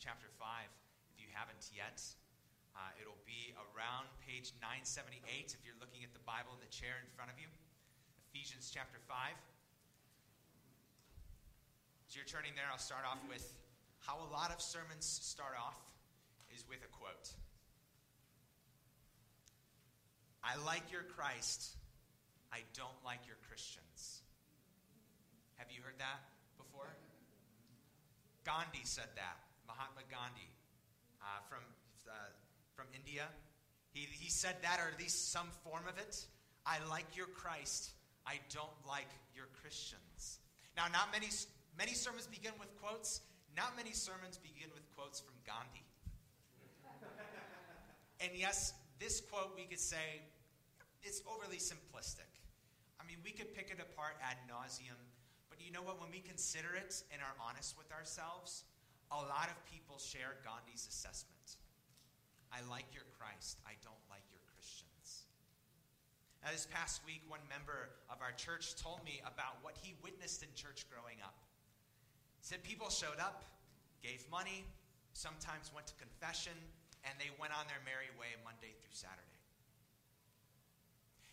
Chapter 5 if you haven't yet. Uh, it'll be around page 978 if you're looking at the Bible in the chair in front of you. Ephesians chapter 5. As you're turning there, I'll start off with how a lot of sermons start off is with a quote. I like your Christ. I don't like your Christians. Have you heard that before? Gandhi said that. Mahatma Gandhi uh, from, uh, from India. He, he said that, or at least some form of it. I like your Christ. I don't like your Christians. Now, not many, many sermons begin with quotes. Not many sermons begin with quotes from Gandhi. and yes, this quote we could say it's overly simplistic. I mean, we could pick it apart ad nauseum, but you know what? When we consider it and are honest with ourselves, a lot of people share Gandhi's assessment. I like your Christ, I don't like your Christians. Now, this past week, one member of our church told me about what he witnessed in church growing up. He said people showed up, gave money, sometimes went to confession, and they went on their merry way Monday through Saturday.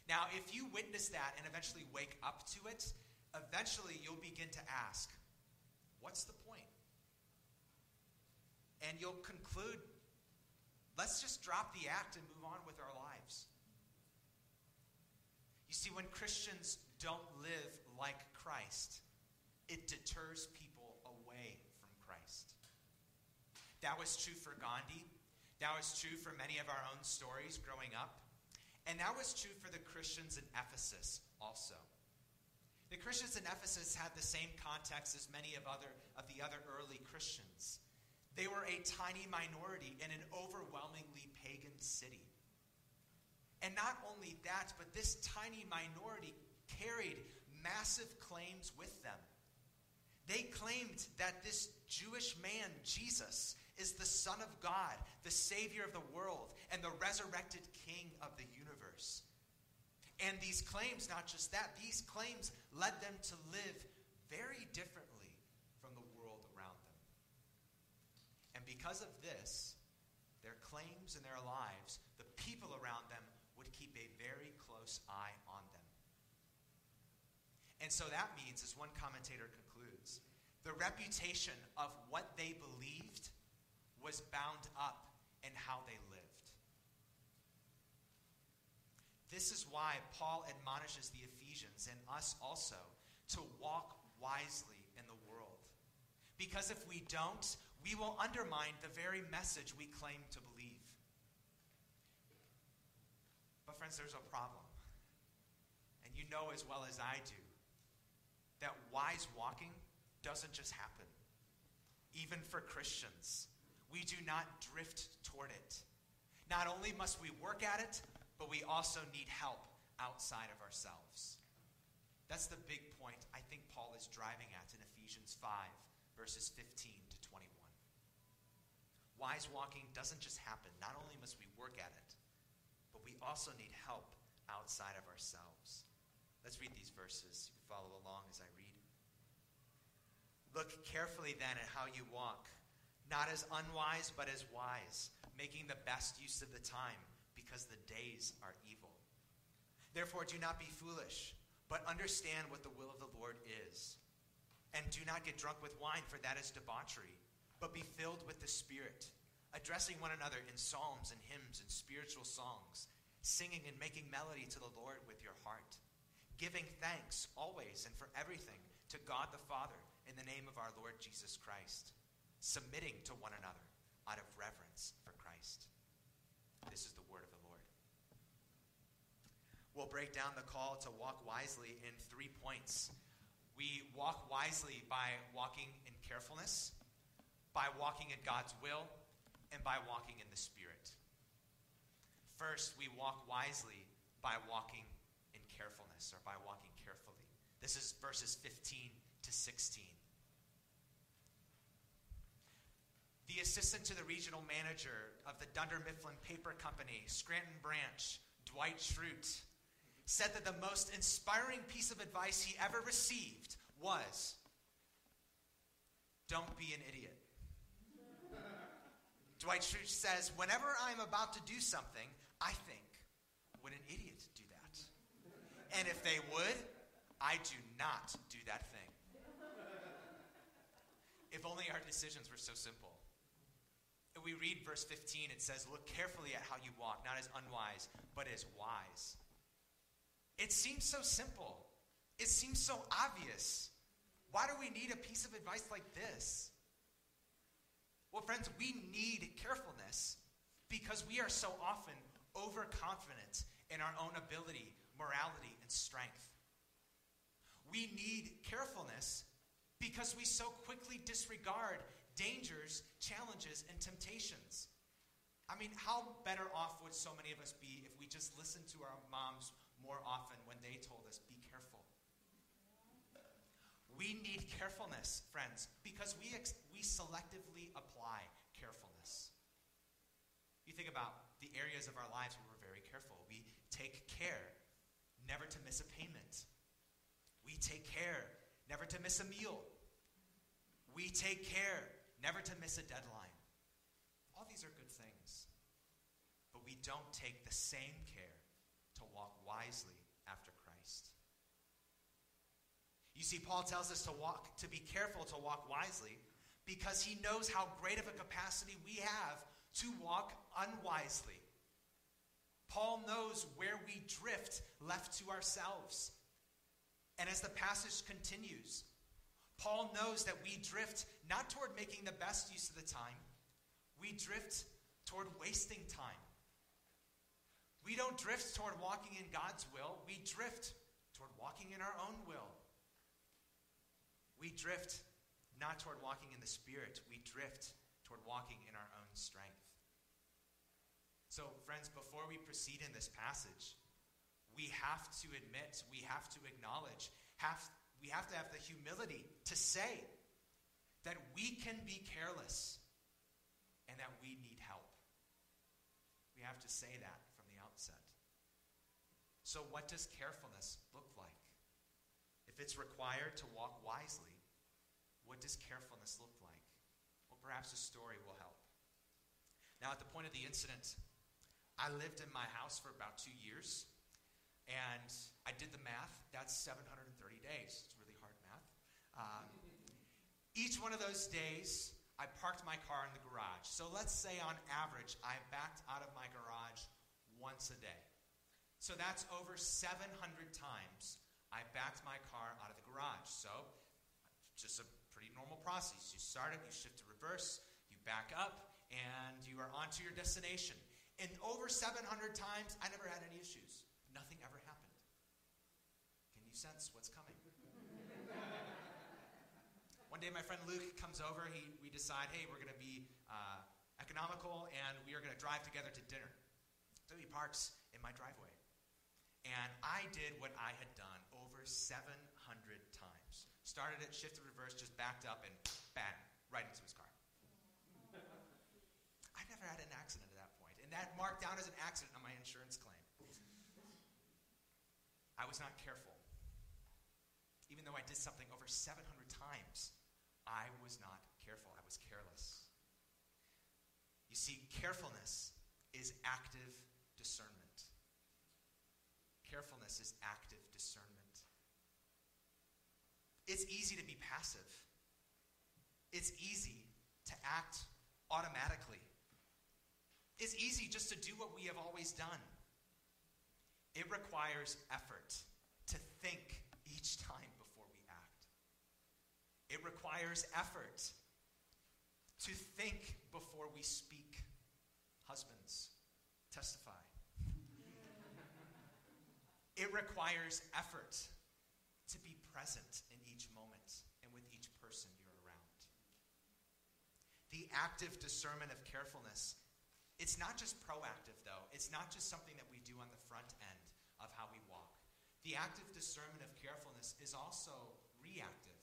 Now, if you witness that and eventually wake up to it, eventually you'll begin to ask, what's the point? And you'll conclude, let's just drop the act and move on with our lives. You see, when Christians don't live like Christ, it deters people away from Christ. That was true for Gandhi. That was true for many of our own stories growing up. And that was true for the Christians in Ephesus also. The Christians in Ephesus had the same context as many of, other, of the other early Christians. They were a tiny minority in an overwhelmingly pagan city. And not only that, but this tiny minority carried massive claims with them. They claimed that this Jewish man, Jesus, is the Son of God, the Savior of the world, and the resurrected King of the universe. And these claims, not just that, these claims led them to live very differently from the world around them. And because of this, their claims and their lives, the people around them would keep a very close eye on them. And so that means, as one commentator concludes, the reputation of what they believed was bound up in how they lived. This is why Paul admonishes the Ephesians and us also to walk wisely in the world. Because if we don't, we will undermine the very message we claim to believe. But, friends, there's a problem. And you know as well as I do that wise walking doesn't just happen. Even for Christians, we do not drift toward it. Not only must we work at it, but we also need help outside of ourselves. That's the big point I think Paul is driving at in Ephesians 5, verses 15 to 21. Wise walking doesn't just happen. Not only must we work at it, but we also need help outside of ourselves. Let's read these verses. You can follow along as I read. Look carefully then at how you walk, not as unwise, but as wise, making the best use of the time because the days are evil. Therefore, do not be foolish, but understand what the will of the Lord is. And do not get drunk with wine, for that is debauchery, but be filled with the Spirit, addressing one another in psalms and hymns and spiritual songs, singing and making melody to the Lord with your heart, giving thanks always and for everything to God the Father in the name of our Lord Jesus Christ, submitting to one another out of reverence for Christ. This is the word of the Lord. We'll break down the call to walk wisely in three points. We walk wisely by walking in carefulness, by walking in God's will, and by walking in the Spirit. First, we walk wisely by walking in carefulness or by walking carefully. This is verses 15 to 16. the assistant to the regional manager of the Dunder Mifflin Paper Company, Scranton Branch, Dwight Schrute, said that the most inspiring piece of advice he ever received was don't be an idiot. Dwight Schrute says, Whenever I'm about to do something, I think, would an idiot do that? And if they would, I do not do that thing. If only our decisions were so simple. We read verse 15, it says, Look carefully at how you walk, not as unwise, but as wise. It seems so simple. It seems so obvious. Why do we need a piece of advice like this? Well, friends, we need carefulness because we are so often overconfident in our own ability, morality, and strength. We need carefulness because we so quickly disregard dangers, challenges, and temptations. I mean, how better off would so many of us be if we just listened to our moms more often when they told us, be? We need carefulness, friends, because we, ex- we selectively apply carefulness. You think about the areas of our lives where we're very careful. We take care never to miss a payment. We take care never to miss a meal. We take care never to miss a deadline. All these are good things. But we don't take the same care to walk wisely You see, Paul tells us to walk, to be careful to walk wisely, because he knows how great of a capacity we have to walk unwisely. Paul knows where we drift left to ourselves. And as the passage continues, Paul knows that we drift not toward making the best use of the time, we drift toward wasting time. We don't drift toward walking in God's will, we drift toward walking in our own will. We drift not toward walking in the Spirit, we drift toward walking in our own strength. So, friends, before we proceed in this passage, we have to admit, we have to acknowledge, have, we have to have the humility to say that we can be careless and that we need help. We have to say that from the outset. So, what does carefulness look like? It's required to walk wisely, what does carefulness look like? Well, perhaps a story will help. Now, at the point of the incident, I lived in my house for about two years, and I did the math. That's 730 days. It's really hard math. Um, each one of those days, I parked my car in the garage. So let's say on average, I backed out of my garage once a day. So that's over 700 times I backed my car out of the garage. So just a pretty normal process. You start it, you shift to reverse, you back up, and you are onto your destination. And over 700 times, I never had any issues. Nothing ever happened. Can you sense what's coming? One day, my friend Luke comes over. He, we decide, hey, we're going to be uh, economical, and we are going to drive together to dinner. So he parks in my driveway. And I did what I had done over 700 times. started it, shifted reverse, just backed up, and bang, right into his car. I've never had an accident at that point, and that marked down as an accident on my insurance claim. I was not careful. Even though I did something over 700 times, I was not careful. I was careless. You see, carefulness is active discernment. Carefulness is active discernment. It's easy to be passive. It's easy to act automatically. It's easy just to do what we have always done. It requires effort to think each time before we act. It requires effort to think before we speak. Husbands, testify. It requires effort to be present in each moment and with each person you're around. the active discernment of carefulness. It's not just proactive, though. It's not just something that we do on the front end of how we walk. The active discernment of carefulness is also reactive.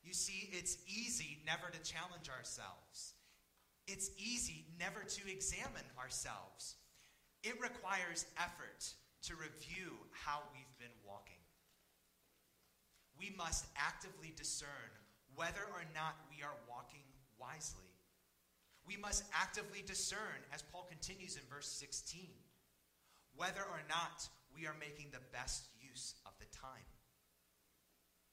You see, it's easy never to challenge ourselves. It's easy never to examine ourselves. It requires effort to review how we've been walking. We must actively discern whether or not we are walking wisely. We must actively discern, as Paul continues in verse 16, whether or not we are making the best use of the time.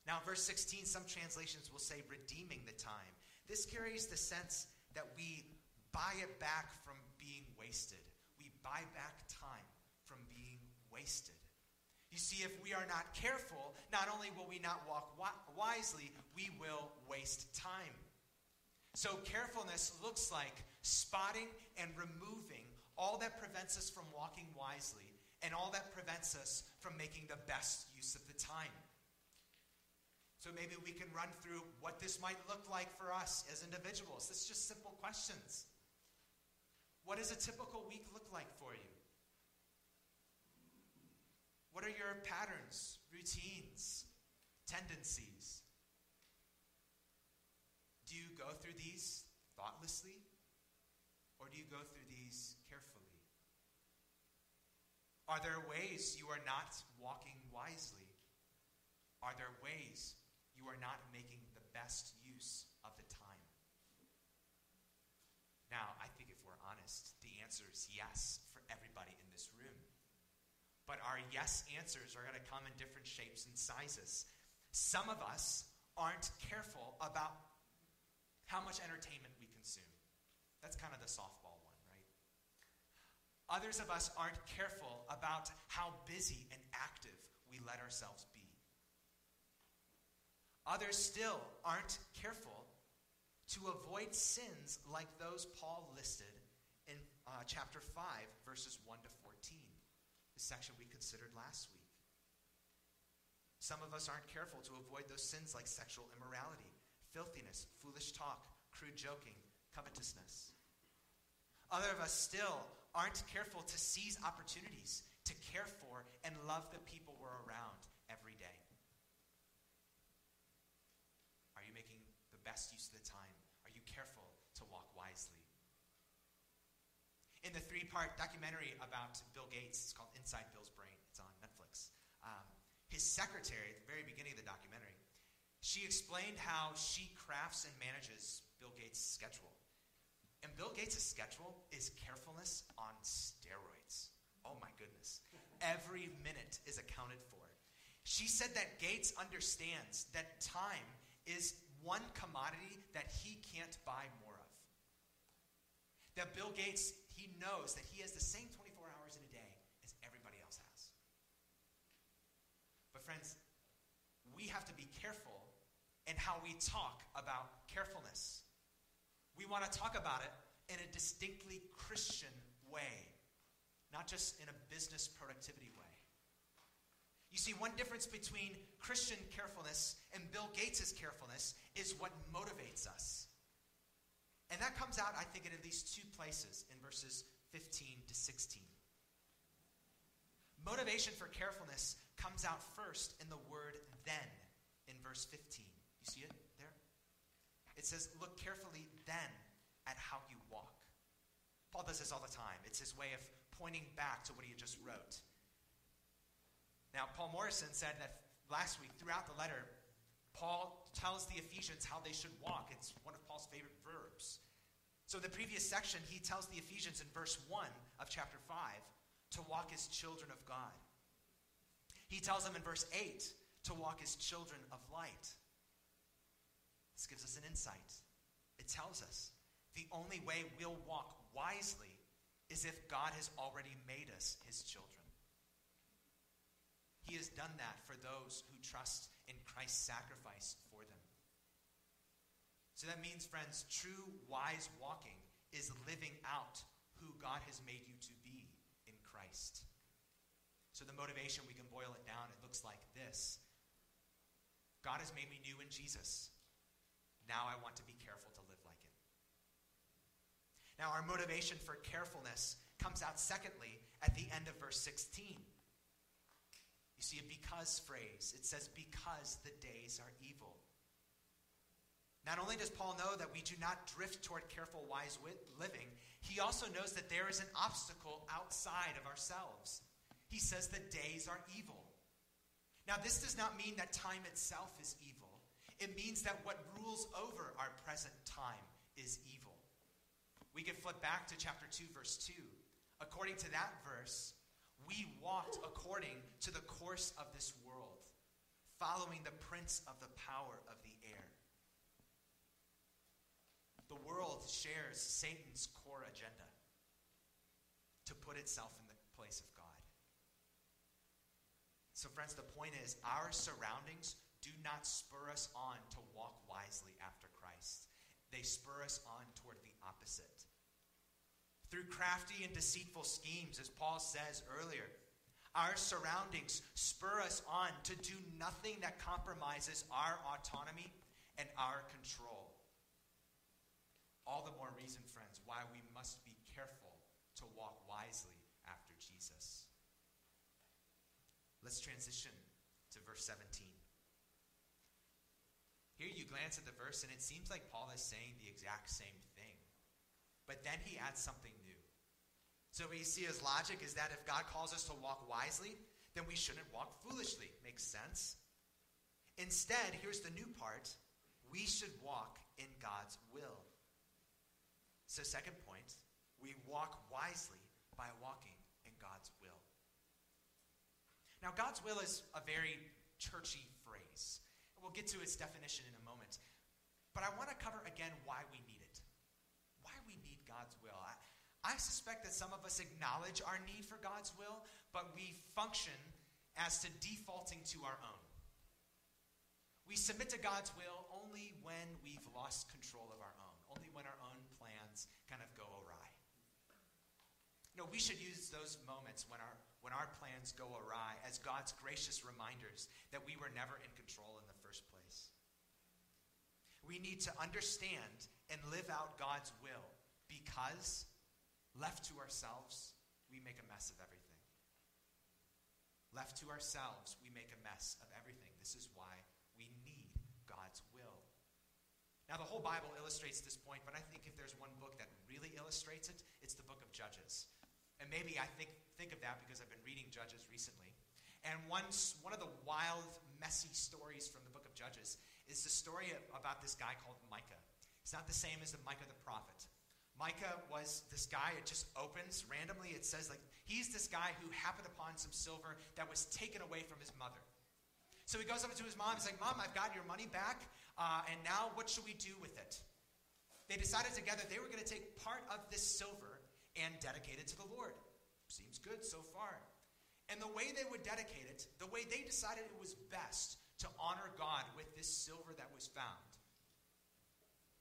Now, verse 16, some translations will say redeeming the time. This carries the sense that we buy it back from being wasted. We buy back time wasted. You see, if we are not careful, not only will we not walk wisely, we will waste time. So, carefulness looks like spotting and removing all that prevents us from walking wisely and all that prevents us from making the best use of the time. So maybe we can run through what this might look like for us as individuals. Is just simple questions. What does a typical week look like for you? What are your patterns, routines, tendencies? Do you go through these thoughtlessly? Or do you go through these carefully? Are there ways you are not walking wisely? Are there ways you are not making the best use of the time? Now, I think if we're honest, the answer is yes for everybody in this room. But our yes answers are going to come in different shapes and sizes. Some of us aren't careful about how much entertainment we consume. That's kind of the softball one, right? Others of us aren't careful about how busy and active we let ourselves be. Others still aren't careful to avoid sins like those Paul listed in uh, chapter 5, verses 1 to 14, the section we considered last week. Some of us aren't careful to avoid those sins like sexual immorality, filthiness, foolish talk, crude joking, covetousness. Other of us still aren't careful to seize opportunities to care for and love the people we're around every day. Are you making the best use of the time? Are you careful to walk wisely? In the three part documentary about Bill Gates, it's called Inside Bill's Brain, it's on Netflix. Um, his secretary, at the very beginning of the documentary, she explained how she crafts and manages Bill Gates' schedule. And Bill Gates' schedule is carefulness on steroids. Oh my goodness. Every minute is accounted for. She said that Gates understands that time is one commodity that he can't buy more of. That Bill Gates, he knows that he has the same 24 hours in a day as everybody else has. But, friends, we have to be careful in how we talk about carefulness. We want to talk about it in a distinctly Christian way, not just in a business productivity way. You see, one difference between Christian carefulness and Bill Gates' carefulness is what motivates us. And that comes out, I think, in at least two places in verses 15 to 16. Motivation for carefulness comes out first in the word then in verse 15. You see it there? It says, Look carefully then at how you walk. Paul does this all the time. It's his way of pointing back to what he just wrote. Now, Paul Morrison said that last week, throughout the letter, Paul tells the Ephesians how they should walk. It's one of Paul's favorite verbs. So, in the previous section, he tells the Ephesians in verse 1 of chapter 5 to walk as children of God. He tells them in verse 8 to walk as children of light. This gives us an insight. It tells us the only way we'll walk wisely is if God has already made us his children. He has done that for those who trust in Christ's sacrifice for them. So that means, friends, true wise walking is living out who God has made you to be in Christ. So the motivation, we can boil it down, it looks like this God has made me new in Jesus. Now I want to be careful to live like it. Now, our motivation for carefulness comes out, secondly, at the end of verse 16. See a because phrase. It says, because the days are evil. Not only does Paul know that we do not drift toward careful, wise living, he also knows that there is an obstacle outside of ourselves. He says the days are evil. Now, this does not mean that time itself is evil. It means that what rules over our present time is evil. We can flip back to chapter 2, verse 2. According to that verse, we walked according to the course of this world, following the prince of the power of the air. The world shares Satan's core agenda to put itself in the place of God. So, friends, the point is our surroundings do not spur us on to walk wisely after Christ, they spur us on toward the opposite. Through crafty and deceitful schemes, as Paul says earlier, our surroundings spur us on to do nothing that compromises our autonomy and our control. All the more reason, friends, why we must be careful to walk wisely after Jesus. Let's transition to verse 17. Here you glance at the verse, and it seems like Paul is saying the exact same thing. But then he adds something new. So we see his logic is that if God calls us to walk wisely, then we shouldn't walk foolishly. Makes sense? Instead, here's the new part we should walk in God's will. So, second point, we walk wisely by walking in God's will. Now, God's will is a very churchy phrase. We'll get to its definition in a moment. But I want to cover again why we need it. God's will. I, I suspect that some of us acknowledge our need for God's will, but we function as to defaulting to our own. We submit to God's will only when we've lost control of our own, only when our own plans kind of go awry. Know, we should use those moments when our when our plans go awry as God's gracious reminders that we were never in control in the first place. We need to understand and live out God's will because, left to ourselves, we make a mess of everything. Left to ourselves, we make a mess of everything. This is why we need God's will. Now, the whole Bible illustrates this point, but I think if there's one book that really illustrates it, it's the book of Judges. And maybe I think, think of that because I've been reading Judges recently. And one, one of the wild, messy stories from the book of Judges is the story about this guy called Micah. It's not the same as the Micah the prophet. Micah was this guy, it just opens randomly. It says, like, he's this guy who happened upon some silver that was taken away from his mother. So he goes up to his mom. He's like, Mom, I've got your money back, uh, and now what should we do with it? They decided together they were going to take part of this silver and dedicate it to the Lord. Seems good so far. And the way they would dedicate it, the way they decided it was best to honor God with this silver that was found,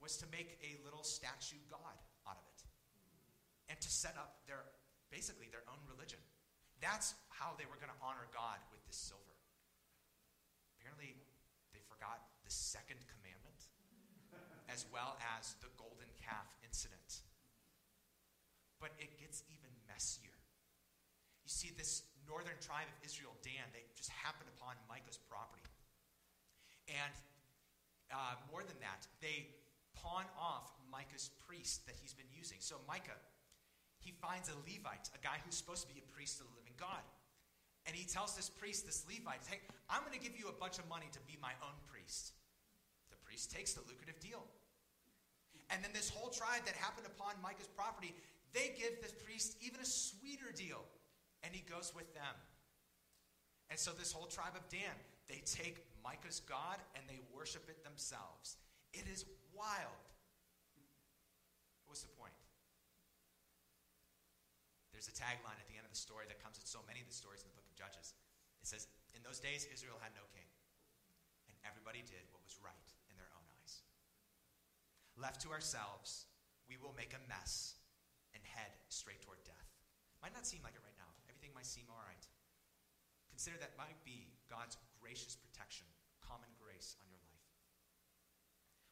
was to make a little statue god. And to set up their, basically, their own religion. That's how they were going to honor God with this silver. Apparently, they forgot the second commandment, as well as the golden calf incident but it gets even messier. You see, this northern tribe of Israel, Dan, they just happened upon Micah's property. And uh, more than that, they pawn off Micah's priest that he's been using. So Micah, he finds a Levite, a guy who's supposed to be a priest of the living God. And he tells this priest, this Levite, hey, I'm going to give you a bunch of money to be my own priest. The priest takes the lucrative deal. And then this whole tribe that happened upon Micah's property, they give the priest even a sweeter deal, and he goes with them. And so, this whole tribe of Dan, they take Micah's God and they worship it themselves. It is wild. What's the point? There's a tagline at the end of the story that comes with so many of the stories in the book of Judges. It says, In those days, Israel had no king, and everybody did what was right in their own eyes. Left to ourselves, we will make a mess and head straight toward death. Might not seem like it right now. Everything might seem all right. Consider that might be God's gracious protection, common grace on your life.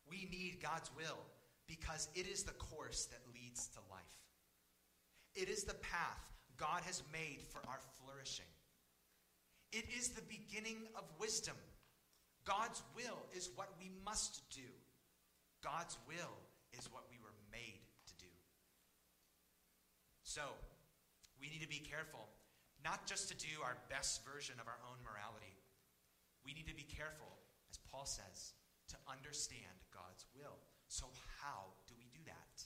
We need God's will because it is the course that leads to life. It is the path God has made for our flourishing. It is the beginning of wisdom. God's will is what we must do. God's will is what we were made to do. so, we need to be careful, not just to do our best version of our own morality. We need to be careful, as Paul says, to understand God's will. So, how do we do that?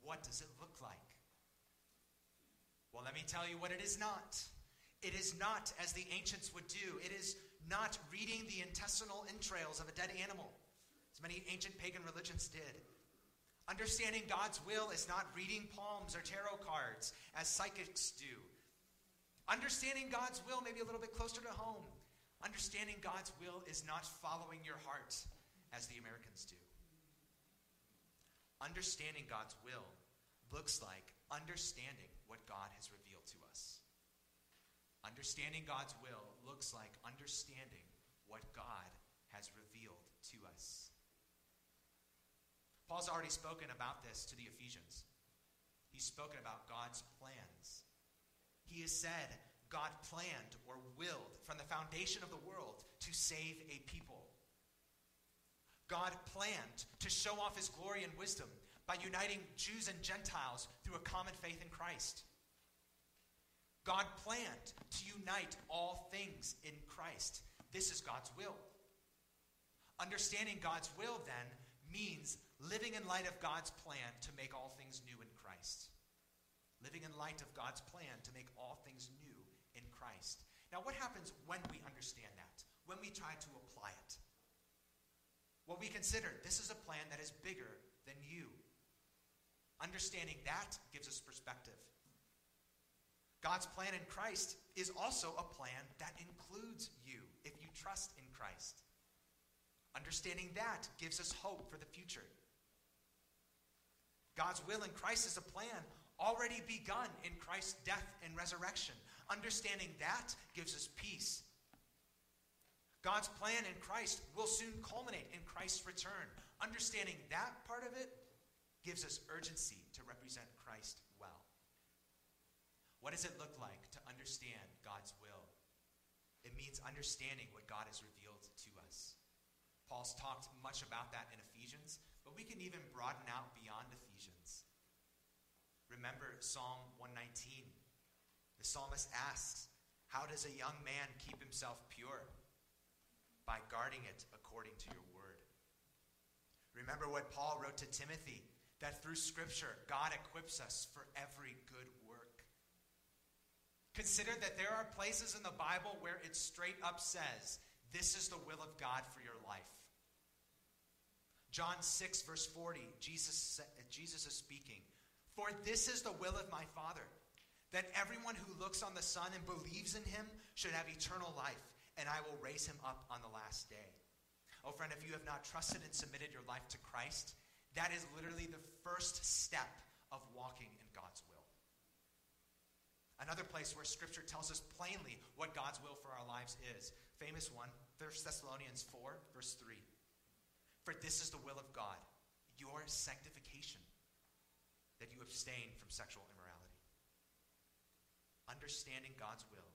What does it look like? Well, let me tell you what it is not. It is not as the ancients would do. It is not reading the intestinal entrails of a dead animal, as many ancient pagan religions did. Understanding God's will is not reading palms or tarot cards, as psychics do. Understanding God's will may be a little bit closer to home. Understanding God's will is not following your heart, as the Americans do. Understanding God's will looks like understanding what God has revealed to us. Understanding God's will looks like understanding what God has revealed to us. Paul's already spoken about this to the Ephesians. He's spoken about God's plans. He has said God planned or willed from the foundation of the world to save a people. God planned to show off his glory and wisdom by uniting Jews and Gentiles through a common faith in Christ. God planned to unite all things in Christ. This is God's will. Understanding God's will, then, means living in light of God's plan to make all things new in Christ. Living in light of God's plan to make all things new in Christ. Now, what happens when we understand that? When we try to apply it? Well, we consider this is a plan that is bigger than you. Understanding that gives us perspective. God's plan in Christ is also a plan that includes you if you trust in Christ. Understanding that gives us hope for the future. God's will in Christ is a plan already begun in Christ's death and resurrection. Understanding that gives us peace. God's plan in Christ will soon culminate in Christ's return. Understanding that part of it gives us urgency to represent Christ well. What does it look like to understand God's will? It means understanding what God has revealed to us. Paul's talked much about that in Ephesians, but we can even broaden out beyond Ephesians. Remember Psalm 119. The psalmist asks, How does a young man keep himself pure? By guarding it according to your word. Remember what Paul wrote to Timothy that through Scripture, God equips us for every good work. Consider that there are places in the Bible where it straight up says, This is the will of God for your life. John 6, verse 40, Jesus, Jesus is speaking. For this is the will of my Father, that everyone who looks on the Son and believes in him should have eternal life, and I will raise him up on the last day. Oh, friend, if you have not trusted and submitted your life to Christ, that is literally the first step of walking in God's will. Another place where Scripture tells us plainly what God's will for our lives is. Famous one, 1 Thessalonians 4, verse 3. For this is the will of God, your sanctification, that you abstain from sexual immorality. Understanding God's will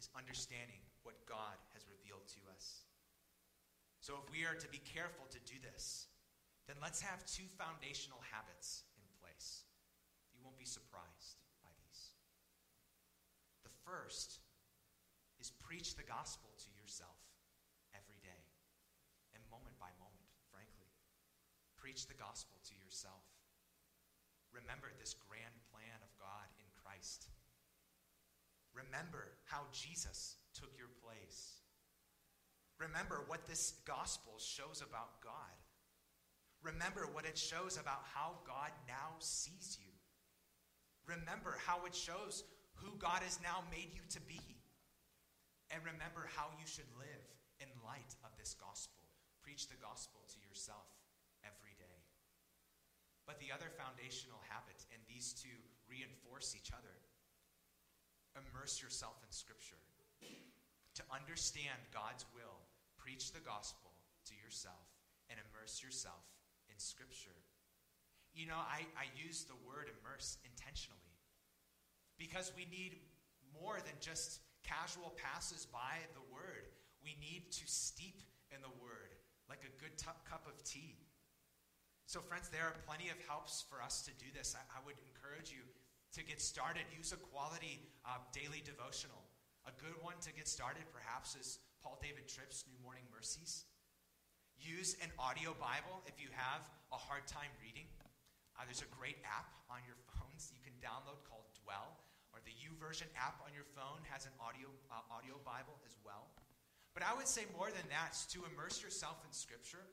is understanding what God has revealed to us. So if we are to be careful to do this, then let's have two foundational habits in place. You won't be surprised by these. The first is preach the gospel to yourself every day and moment by moment, frankly. Preach the gospel to yourself. Remember this grand plan of God in Christ. Remember how Jesus took your place. Remember what this gospel shows about God. Remember what it shows about how God now sees you. Remember how it shows who God has now made you to be. And remember how you should live in light of this gospel. Preach the gospel to yourself every day. But the other foundational habit, and these two reinforce each other, immerse yourself in Scripture. To understand God's will, preach the gospel to yourself and immerse yourself Scripture. You know, I, I use the word immerse intentionally because we need more than just casual passes by the word. We need to steep in the word like a good t- cup of tea. So, friends, there are plenty of helps for us to do this. I, I would encourage you to get started. Use a quality uh, daily devotional. A good one to get started, perhaps, is Paul David Tripp's New Morning Mercies. Use an audio Bible if you have a hard time reading. Uh, there's a great app on your phones you can download called Dwell, or the YouVersion app on your phone has an audio, uh, audio Bible as well. But I would say more than that, to immerse yourself in Scripture,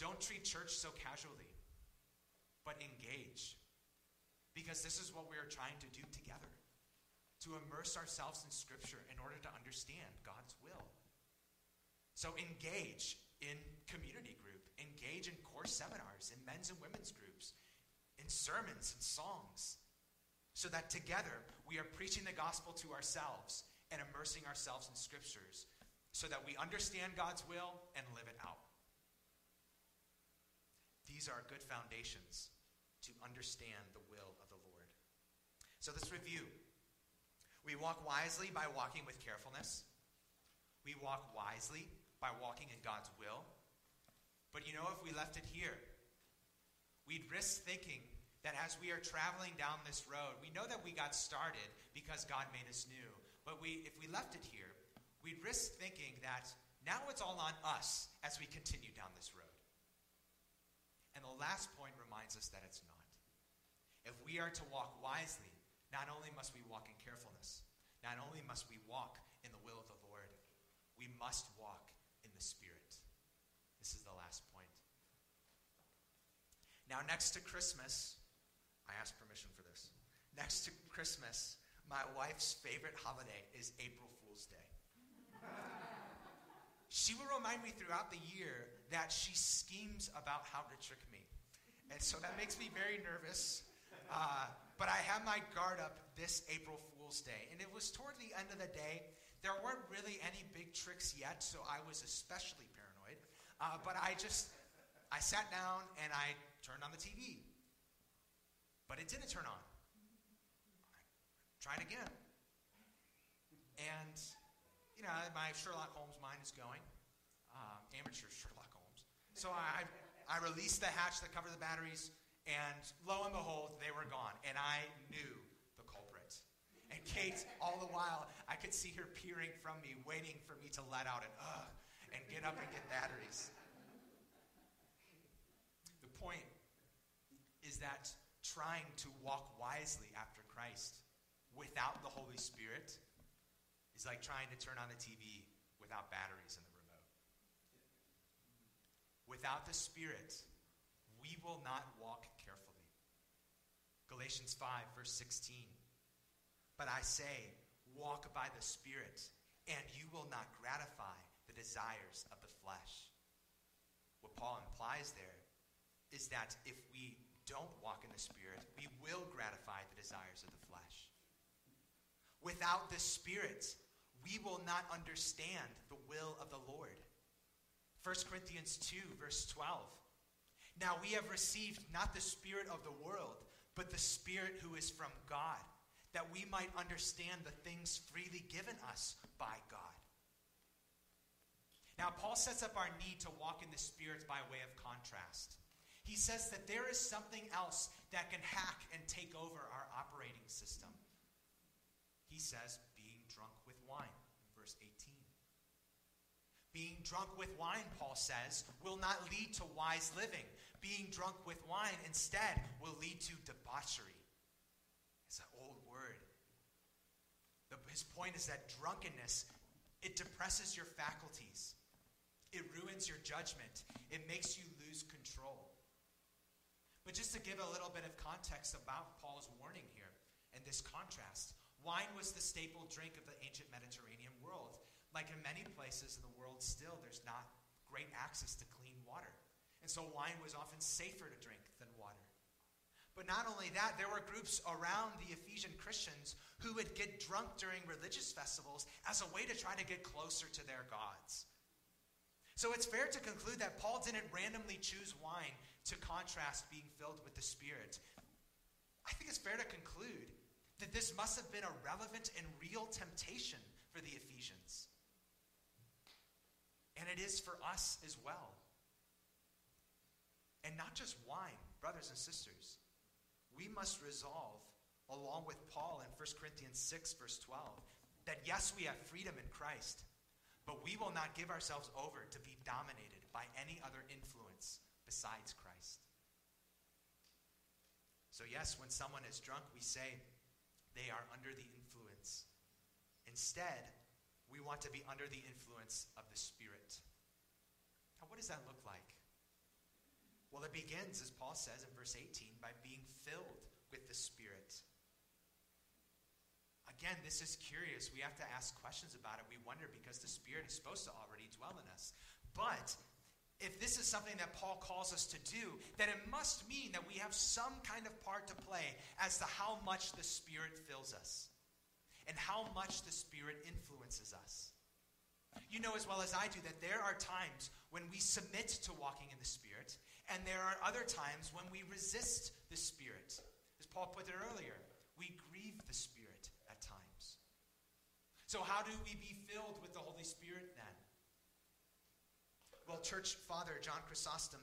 don't treat church so casually, but engage. Because this is what we are trying to do together to immerse ourselves in Scripture in order to understand God's will. So engage in community group, engage in course seminars, in men's and women's groups, in sermons and songs, so that together we are preaching the gospel to ourselves and immersing ourselves in Scriptures so that we understand God's will and live it out. These are good foundations to understand the will of the Lord. So let's review. We walk wisely by walking with carefulness. We walk wisely by walking in God's will. But you know, if we left it here, we'd risk thinking that as we are traveling down this road, we know that we got started because God made us new. But we, if we left it here, we'd risk thinking that now it's all on us as we continue down this road. And the last point reminds us that it's not. If we are to walk wisely, not only must we walk in carefulness, not only must we walk in the will of the Lord, we must walk the Spirit. This is the last point. Now, next to Christmas, I asked permission for this. Next to Christmas, my wife's favorite holiday is April Fool's Day she will remind me throughout the year that she schemes about how to trick me. And so that makes me very nervous. Uh, but I have my guard up this April Fool's Day. And it was toward the end of the day. There weren't really any big tricks yet, so I was especially paranoid. Uh, but I just, I sat down and I turned on the TV. But it didn't turn on. I tried again. And you know, my Sherlock Holmes mind is going. Um, amateur Sherlock Holmes. So I, I released the hatch that covered the batteries, and lo and behold, they were gone. And I knew. And Kate, all the while, I could see her peering from me, waiting for me to let out an ugh and get up and get batteries. The point is that trying to walk wisely after Christ without the Holy Spirit is like trying to turn on the TV without batteries in the remote. Without the Spirit, we will not walk carefully. Galatians 5, verse 16. But I say, walk by the Spirit, and you will not gratify the desires of the flesh. What Paul implies there is that if we don't walk in the Spirit, we will gratify the desires of the flesh. Without the Spirit, we will not understand the will of the Lord. 1 Corinthians 2, verse 12. Now we have received not the Spirit of the world, but the Spirit who is from God, that we might understand the things freely given us by God. Now, Paul sets up our need to walk in the Spirit by way of contrast. He says that there is something else that can hack and take over our operating system. He says, being drunk with wine, verse 18. Being drunk with wine, Paul says, will not lead to wise living. Being drunk with wine instead will lead to debauchery. It's an old word. The, his point is that drunkenness, it depresses your faculties. It ruins your judgment. It makes you lose control. But just to give a little bit of context about Paul's warning here and this contrast, Wine was the staple drink of the ancient Mediterranean world. Like in many places in the world, still, there's not great access to clean water. And so wine was often safer to drink. But not only that, there were groups around the Ephesian Christians who would get drunk during religious festivals as a way to try to get closer to their gods. So it's fair to conclude that Paul didn't randomly choose wine to contrast being filled with the Spirit. I think it's fair to conclude that this must have been a relevant and real temptation for the Ephesians. And it is for us as well. And not just wine, brothers and sisters. We must resolve, along with Paul in 1 Corinthians 6, verse 12, that yes, we have freedom in Christ, but we will not give ourselves over to be dominated by any other influence besides Christ. So, yes, when someone is drunk, we say they are under the influence. Instead, we want to be under the influence of the Spirit. Now, what does that look like? Well, it begins, as Paul says in verse 18, by being filled with the Spirit. Again, this is curious. We have to ask questions about it. We wonder because the Spirit is supposed to already dwell in us. But if this is something that Paul calls us to do, then it must mean that we have some kind of part to play as to how much the Spirit fills us and how much the Spirit influences us. You know as well as I do that there are times when we submit to walking in the Spirit, and there are other times when we resist the Spirit. As Paul put it earlier, we grieve the Spirit. At times. So, how do we be filled with the Holy Spirit then? Well, church father John Chrysostom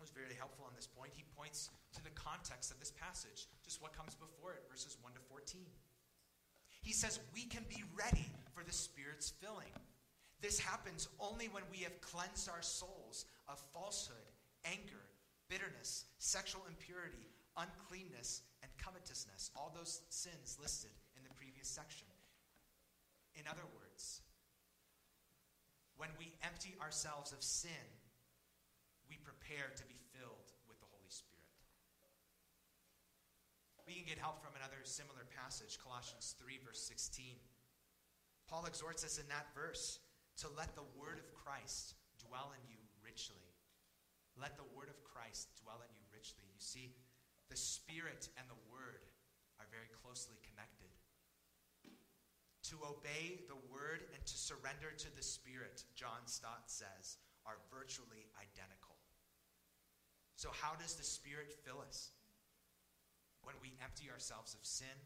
was very helpful on this point. He points to the context of this passage, just what comes before it, verses 1 to 14. He says, We can be ready for the Spirit's filling. This happens only when we have cleansed our souls of falsehood, anger, bitterness, sexual impurity, uncleanness, and covetousness. All those sins listed in the previous section. In other words, when we empty ourselves of sin, we prepare to be filled with the Holy Spirit. We can get help from another similar passage, Colossians 3, verse 16. Paul exhorts us in that verse to let the word of Christ dwell in you richly. Let the word of Christ dwell in you richly. You see, the Spirit and the Word are very closely connected to obey the word and to surrender to the Spirit, John Stott says, are virtually identical. So, how does the Spirit fill us? When we empty ourselves of sin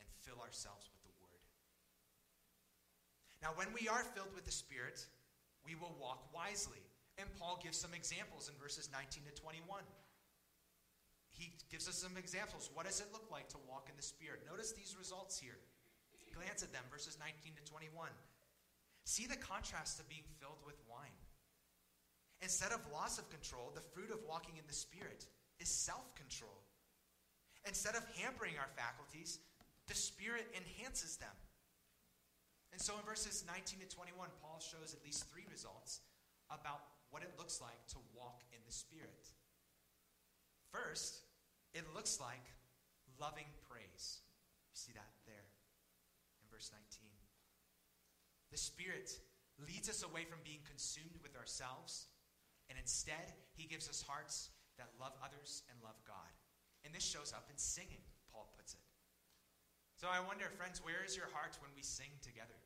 and fill ourselves with the Word. Now, when we are filled with the Spirit, we will walk wisely. And Paul gives some examples in verses 19 to 21. He gives us some examples. What does it look like to walk in the Spirit? Notice these results here glance at them, verses 19 to 21. See the contrast of being filled with wine. Instead of loss of control, the fruit of walking in the Spirit is self control. Instead of hampering our faculties, the Spirit enhances them. And so in verses 19 to 21, Paul shows at least three results about what it looks like to walk in the Spirit. First, it looks like loving praise. You see that? There in verse 19. The Spirit leads us away from being consumed with ourselves, and instead, He gives us hearts that love others and love God. And this shows up in singing, Paul puts it. So I wonder, friends, where is your heart when we sing together?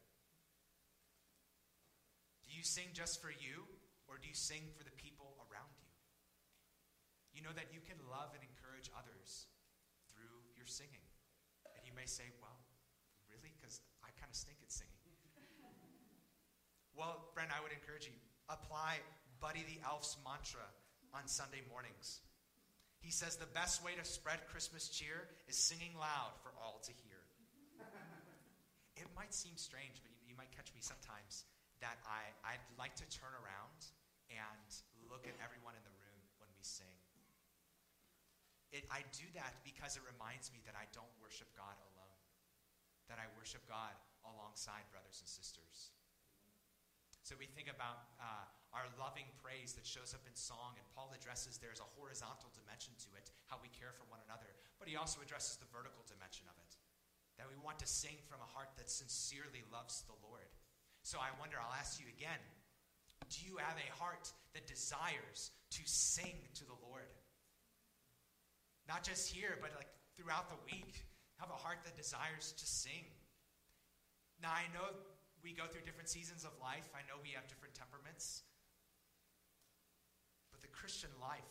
Do you sing just for you, or do you sing for the people around you? You know that you can love and encourage others through your singing. And you may say, well, really? Because I kind of stink at singing. well, friend, I would encourage you apply Buddy the Elf's mantra on Sunday mornings. He says the best way to spread Christmas cheer is singing loud for all to hear. it might seem strange, but you, you might catch me sometimes that I, I'd like to turn around and look at everyone in the room when we sing. It, I do that because it reminds me that I don't worship God alone, that I worship God alongside brothers and sisters. So we think about uh, our loving praise that shows up in song, and Paul addresses there's a horizontal dimension to it, how we care for one another, but he also addresses the vertical dimension of it, that we want to sing from a heart that sincerely loves the Lord. So I wonder, I'll ask you again do you have a heart that desires to sing to the Lord? Not just here, but like throughout the week. Have a heart that desires to sing now, I know we go through different seasons of life, I know we have different temperaments. But the Christian life,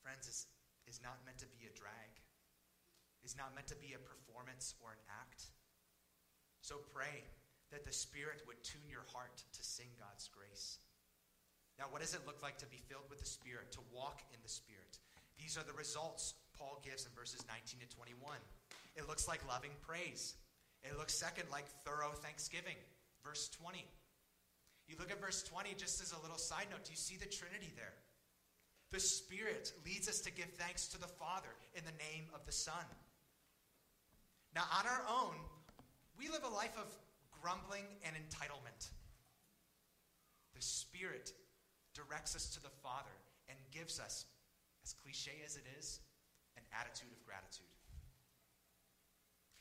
friends, is, is not meant to be a drag, is not meant to be a performance or an act. So pray that the Spirit would tune your heart to sing God's grace. Now, what does it look like to be filled with the Spirit, to walk in the Spirit? These are the results Paul gives in verses 19 to 21. It looks like loving praise. It looks second like thorough thanksgiving. Verse 20. You look at verse 20 just as a little side note. Do you see the Trinity there? The Spirit leads us to give thanks to the Father in the name of the Son. Now, on our own, we live a life of grumbling and entitlement. The Spirit directs us to the Father and gives us, as cliche as it is, an attitude of gratitude.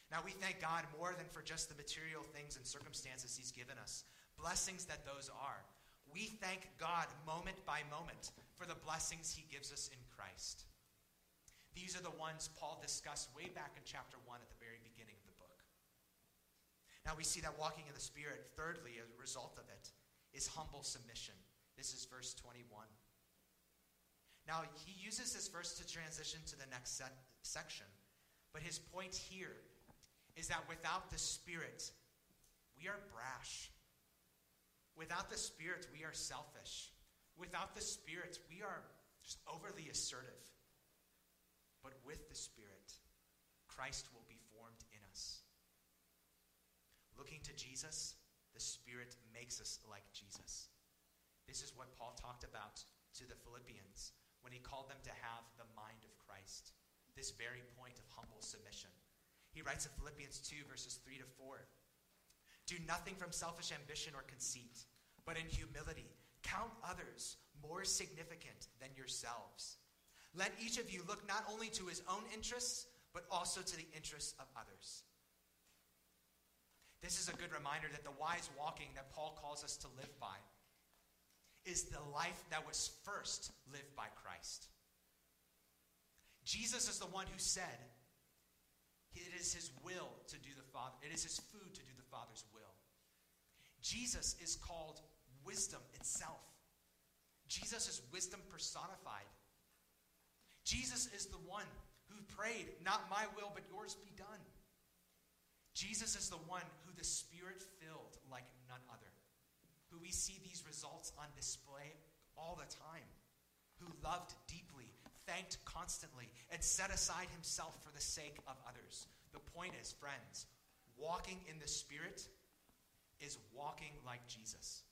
Now, we thank God more than for just the material things and circumstances He's given us, blessings that those are. We thank God moment by moment for the blessings He gives us in Christ. These are the ones Paul discussed way back in chapter 1 at the very beginning of the book. Now, we see that walking in the Spirit, thirdly, as a result of it, is humble submission. This is verse 21. Now, he uses this verse to transition to the next section, but his point here is that without the Spirit, we are brash. Without the Spirit, we are selfish. Without the Spirit, we are just overly assertive. But with the Spirit, Christ will be formed in us. Looking to Jesus, the Spirit makes us like Jesus. This is what Paul talked about to the Philippians when he called them to have the mind of Christ. This very point of humble submission. He writes in Philippians 2, verses 3 to 4 Do nothing from selfish ambition or conceit, but in humility count others more significant than yourselves. Let each of you look not only to his own interests, but also to the interests of others. This is a good reminder that the wise walking that Paul calls us to live by is the life that was first lived by Christ. Jesus is the one who said, it is his will to do the Father. It is his food to do the Father's will. Jesus is called wisdom itself. Jesus is wisdom personified. Jesus is the one who prayed, Not my will, but yours be done. Jesus is the one who the Spirit filled like none other, who we see these results on display all the time, who loved deeply, thanked constantly, and set aside himself for the sake of others. The point is, friends, walking in the Spirit is walking like Jesus.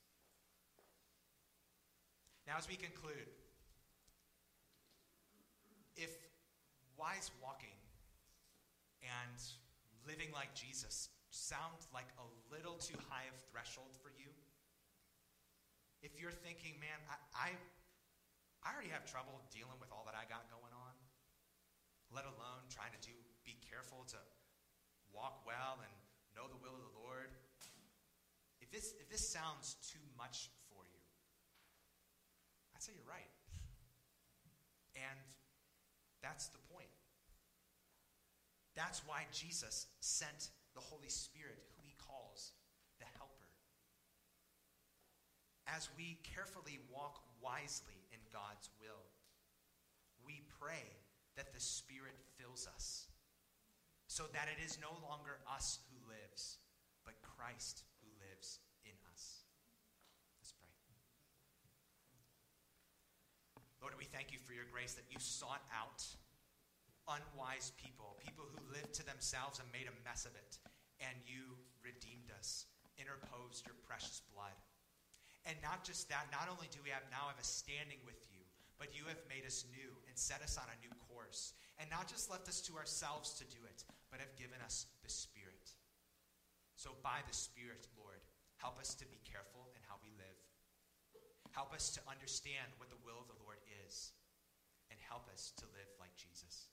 Now, as we conclude, if wise walking and living like Jesus sound like a little too high of threshold for you, if you're thinking, man, I, I I already have trouble dealing with all that I got going on, let alone trying to do be careful to walk well and know the will of the Lord. If this if this sounds too much for you, I'd say you're right. And that's the point. That's why Jesus sent the Holy Spirit, who he calls the Helper. As we carefully walk wisely in God's will. We pray that the Spirit fills us so that it is no longer us who lives, but Christ who lives in us. Let's pray. Lord, we thank you for your grace that you sought out unwise people, people who lived to themselves and made a mess of it, and you redeemed us, interposed your precious blood. And not just that, not only do we have now have a standing with you, but you have made us new and set us on a new course. And not just left us to ourselves to do it, but have given us the Spirit. So by the Spirit, Lord, help us to be careful in how we live. Help us to understand what the will of the Lord is. And help us to live like Jesus.